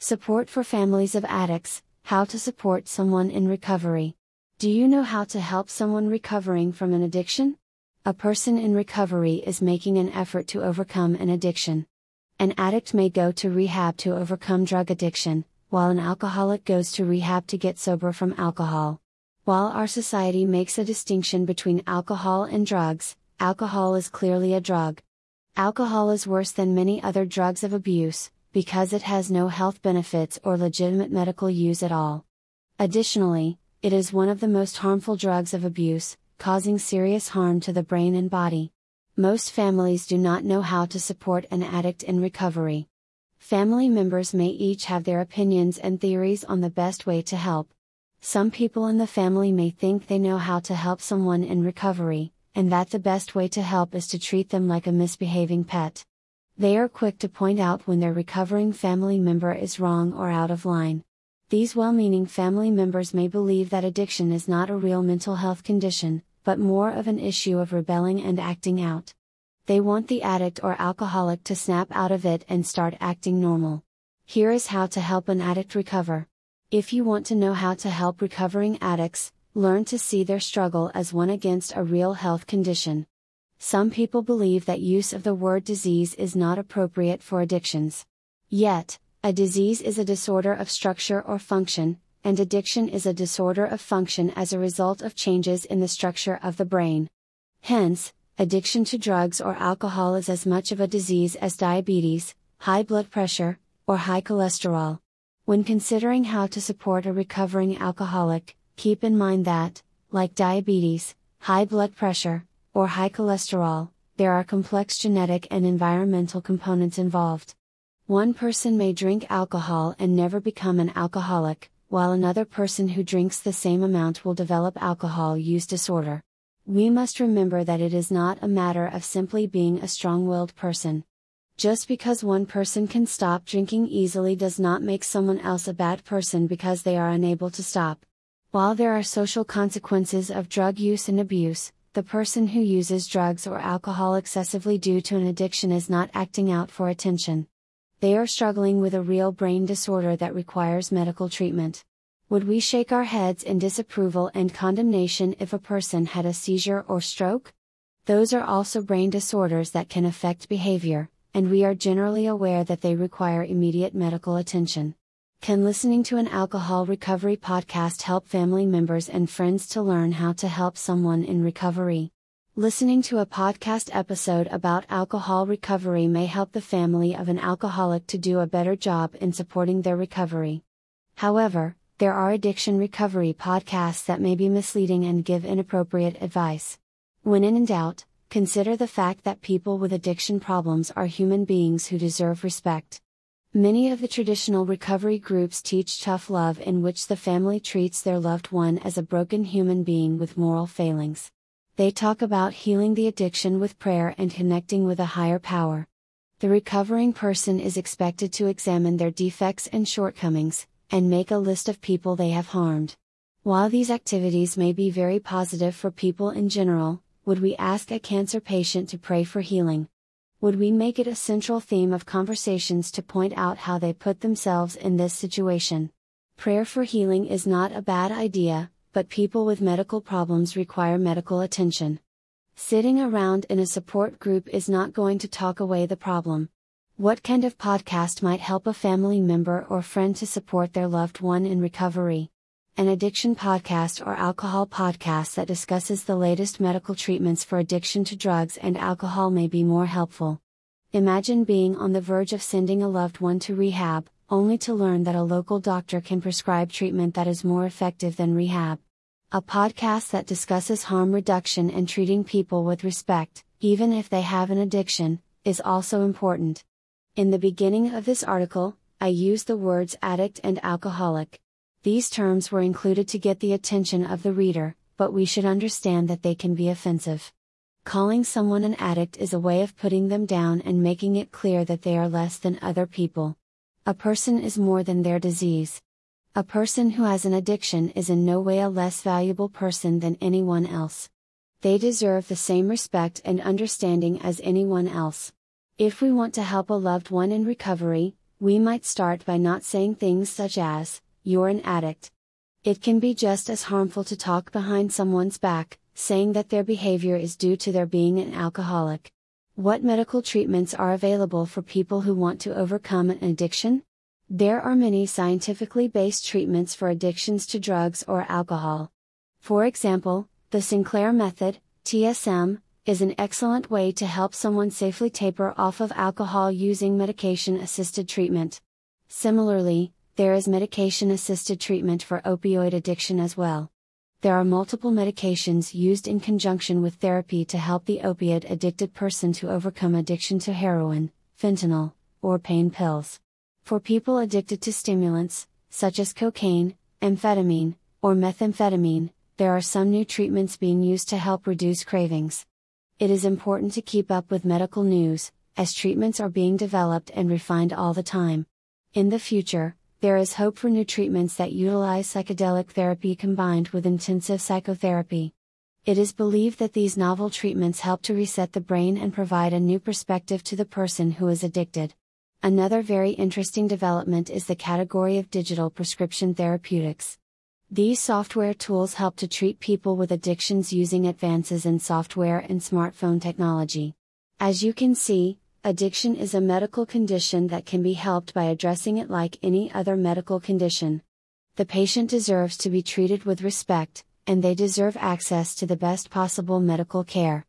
Support for families of addicts How to support someone in recovery. Do you know how to help someone recovering from an addiction? A person in recovery is making an effort to overcome an addiction. An addict may go to rehab to overcome drug addiction, while an alcoholic goes to rehab to get sober from alcohol. While our society makes a distinction between alcohol and drugs, alcohol is clearly a drug. Alcohol is worse than many other drugs of abuse, because it has no health benefits or legitimate medical use at all. Additionally, it is one of the most harmful drugs of abuse, causing serious harm to the brain and body. Most families do not know how to support an addict in recovery. Family members may each have their opinions and theories on the best way to help. Some people in the family may think they know how to help someone in recovery, and that the best way to help is to treat them like a misbehaving pet. They are quick to point out when their recovering family member is wrong or out of line. These well meaning family members may believe that addiction is not a real mental health condition, but more of an issue of rebelling and acting out. They want the addict or alcoholic to snap out of it and start acting normal. Here is how to help an addict recover. If you want to know how to help recovering addicts, learn to see their struggle as one against a real health condition. Some people believe that use of the word disease is not appropriate for addictions. Yet, a disease is a disorder of structure or function, and addiction is a disorder of function as a result of changes in the structure of the brain. Hence, addiction to drugs or alcohol is as much of a disease as diabetes, high blood pressure, or high cholesterol. When considering how to support a recovering alcoholic, keep in mind that, like diabetes, high blood pressure, or high cholesterol, there are complex genetic and environmental components involved. One person may drink alcohol and never become an alcoholic, while another person who drinks the same amount will develop alcohol use disorder. We must remember that it is not a matter of simply being a strong willed person. Just because one person can stop drinking easily does not make someone else a bad person because they are unable to stop. While there are social consequences of drug use and abuse, the person who uses drugs or alcohol excessively due to an addiction is not acting out for attention. They are struggling with a real brain disorder that requires medical treatment. Would we shake our heads in disapproval and condemnation if a person had a seizure or stroke? Those are also brain disorders that can affect behavior, and we are generally aware that they require immediate medical attention. Can listening to an alcohol recovery podcast help family members and friends to learn how to help someone in recovery? Listening to a podcast episode about alcohol recovery may help the family of an alcoholic to do a better job in supporting their recovery. However, there are addiction recovery podcasts that may be misleading and give inappropriate advice. When in doubt, consider the fact that people with addiction problems are human beings who deserve respect. Many of the traditional recovery groups teach tough love in which the family treats their loved one as a broken human being with moral failings. They talk about healing the addiction with prayer and connecting with a higher power. The recovering person is expected to examine their defects and shortcomings, and make a list of people they have harmed. While these activities may be very positive for people in general, would we ask a cancer patient to pray for healing? Would we make it a central theme of conversations to point out how they put themselves in this situation? Prayer for healing is not a bad idea, but people with medical problems require medical attention. Sitting around in a support group is not going to talk away the problem. What kind of podcast might help a family member or friend to support their loved one in recovery? An addiction podcast or alcohol podcast that discusses the latest medical treatments for addiction to drugs and alcohol may be more helpful. Imagine being on the verge of sending a loved one to rehab, only to learn that a local doctor can prescribe treatment that is more effective than rehab. A podcast that discusses harm reduction and treating people with respect, even if they have an addiction, is also important. In the beginning of this article, I use the words addict and alcoholic. These terms were included to get the attention of the reader, but we should understand that they can be offensive. Calling someone an addict is a way of putting them down and making it clear that they are less than other people. A person is more than their disease. A person who has an addiction is in no way a less valuable person than anyone else. They deserve the same respect and understanding as anyone else. If we want to help a loved one in recovery, We might start by not saying things such as, you're an addict. It can be just as harmful to talk behind someone's back, saying that their behavior is due to their being an alcoholic. What medical treatments are available for people who want to overcome an addiction? There are many scientifically based treatments for addictions to drugs or alcohol. For example, the Sinclair method, TSM, is an excellent way to help someone safely taper off of alcohol using medication assisted treatment. Similarly, there is medication assisted treatment for opioid addiction as well. There are multiple medications used in conjunction with therapy to help the opiate addicted person to overcome addiction to heroin, fentanyl, or pain pills. For people addicted to stimulants, such as cocaine, amphetamine, or methamphetamine, there are some new treatments being used to help reduce cravings. It is important to keep up with medical news, as treatments are being developed and refined all the time. In the future, there is hope for new treatments that utilize psychedelic therapy combined with intensive psychotherapy. It is believed that these novel treatments help to reset the brain and provide a new perspective to the person who is addicted. Another very interesting development is the category of digital prescription therapeutics. These software tools help to treat people with addictions using advances in software and smartphone technology. As you can see, addiction is a medical condition that can be helped by addressing it like any other medical condition. The patient deserves to be treated with respect, and they deserve access to the best possible medical care.